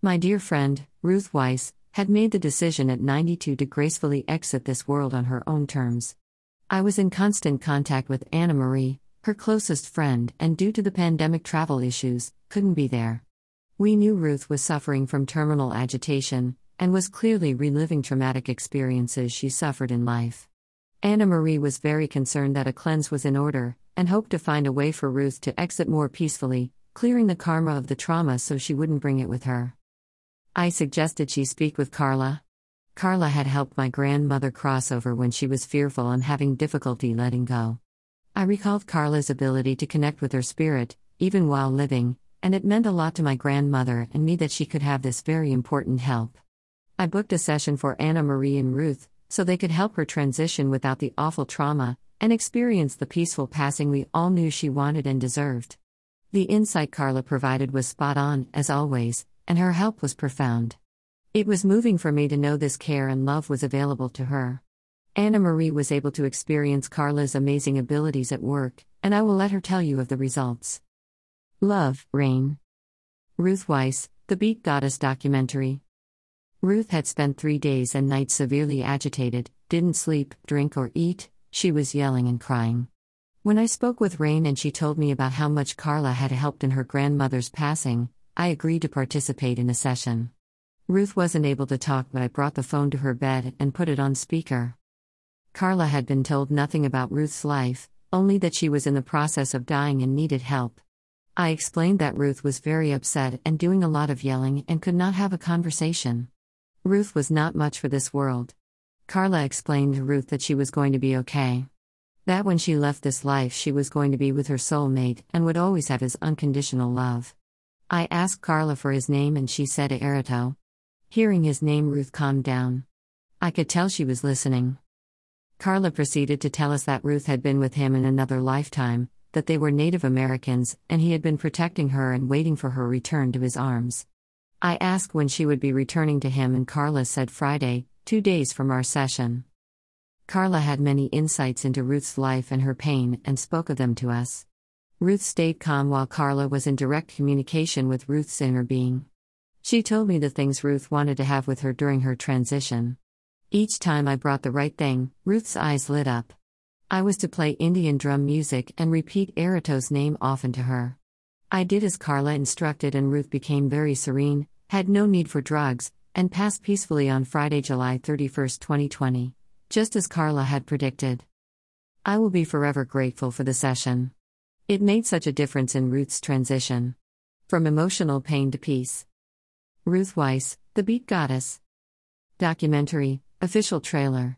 My dear friend, Ruth Weiss, had made the decision at 92 to gracefully exit this world on her own terms. I was in constant contact with Anna Marie, her closest friend, and due to the pandemic travel issues, couldn't be there. We knew Ruth was suffering from terminal agitation and was clearly reliving traumatic experiences she suffered in life. Anna Marie was very concerned that a cleanse was in order and hoped to find a way for Ruth to exit more peacefully, clearing the karma of the trauma so she wouldn't bring it with her. I suggested she speak with Carla. Carla had helped my grandmother cross over when she was fearful and having difficulty letting go. I recalled Carla's ability to connect with her spirit, even while living, and it meant a lot to my grandmother and me that she could have this very important help. I booked a session for Anna Marie and Ruth, so they could help her transition without the awful trauma and experience the peaceful passing we all knew she wanted and deserved. The insight Carla provided was spot on, as always, and her help was profound. It was moving for me to know this care and love was available to her. Anna Marie was able to experience Carla's amazing abilities at work, and I will let her tell you of the results. Love, Rain. Ruth Weiss, The Beat Goddess documentary. Ruth had spent three days and nights severely agitated, didn't sleep, drink, or eat, she was yelling and crying. When I spoke with Rain and she told me about how much Carla had helped in her grandmother's passing, I agreed to participate in a session. Ruth wasn't able to talk, but I brought the phone to her bed and put it on speaker. Carla had been told nothing about Ruth's life, only that she was in the process of dying and needed help. I explained that Ruth was very upset and doing a lot of yelling and could not have a conversation. Ruth was not much for this world. Carla explained to Ruth that she was going to be okay. That when she left this life, she was going to be with her soulmate and would always have his unconditional love. I asked Carla for his name and she said Erito. Hearing his name, Ruth calmed down. I could tell she was listening. Carla proceeded to tell us that Ruth had been with him in another lifetime, that they were Native Americans, and he had been protecting her and waiting for her return to his arms. I asked when she would be returning to him, and Carla said Friday, two days from our session. Carla had many insights into Ruth's life and her pain and spoke of them to us. Ruth stayed calm while Carla was in direct communication with Ruth's inner being. She told me the things Ruth wanted to have with her during her transition. Each time I brought the right thing, Ruth's eyes lit up. I was to play Indian drum music and repeat Erito's name often to her. I did as Carla instructed, and Ruth became very serene, had no need for drugs, and passed peacefully on Friday, July 31, 2020, just as Carla had predicted. I will be forever grateful for the session. It made such a difference in Ruth's transition. From emotional pain to peace. Ruth Weiss, The Beat Goddess. Documentary, official trailer.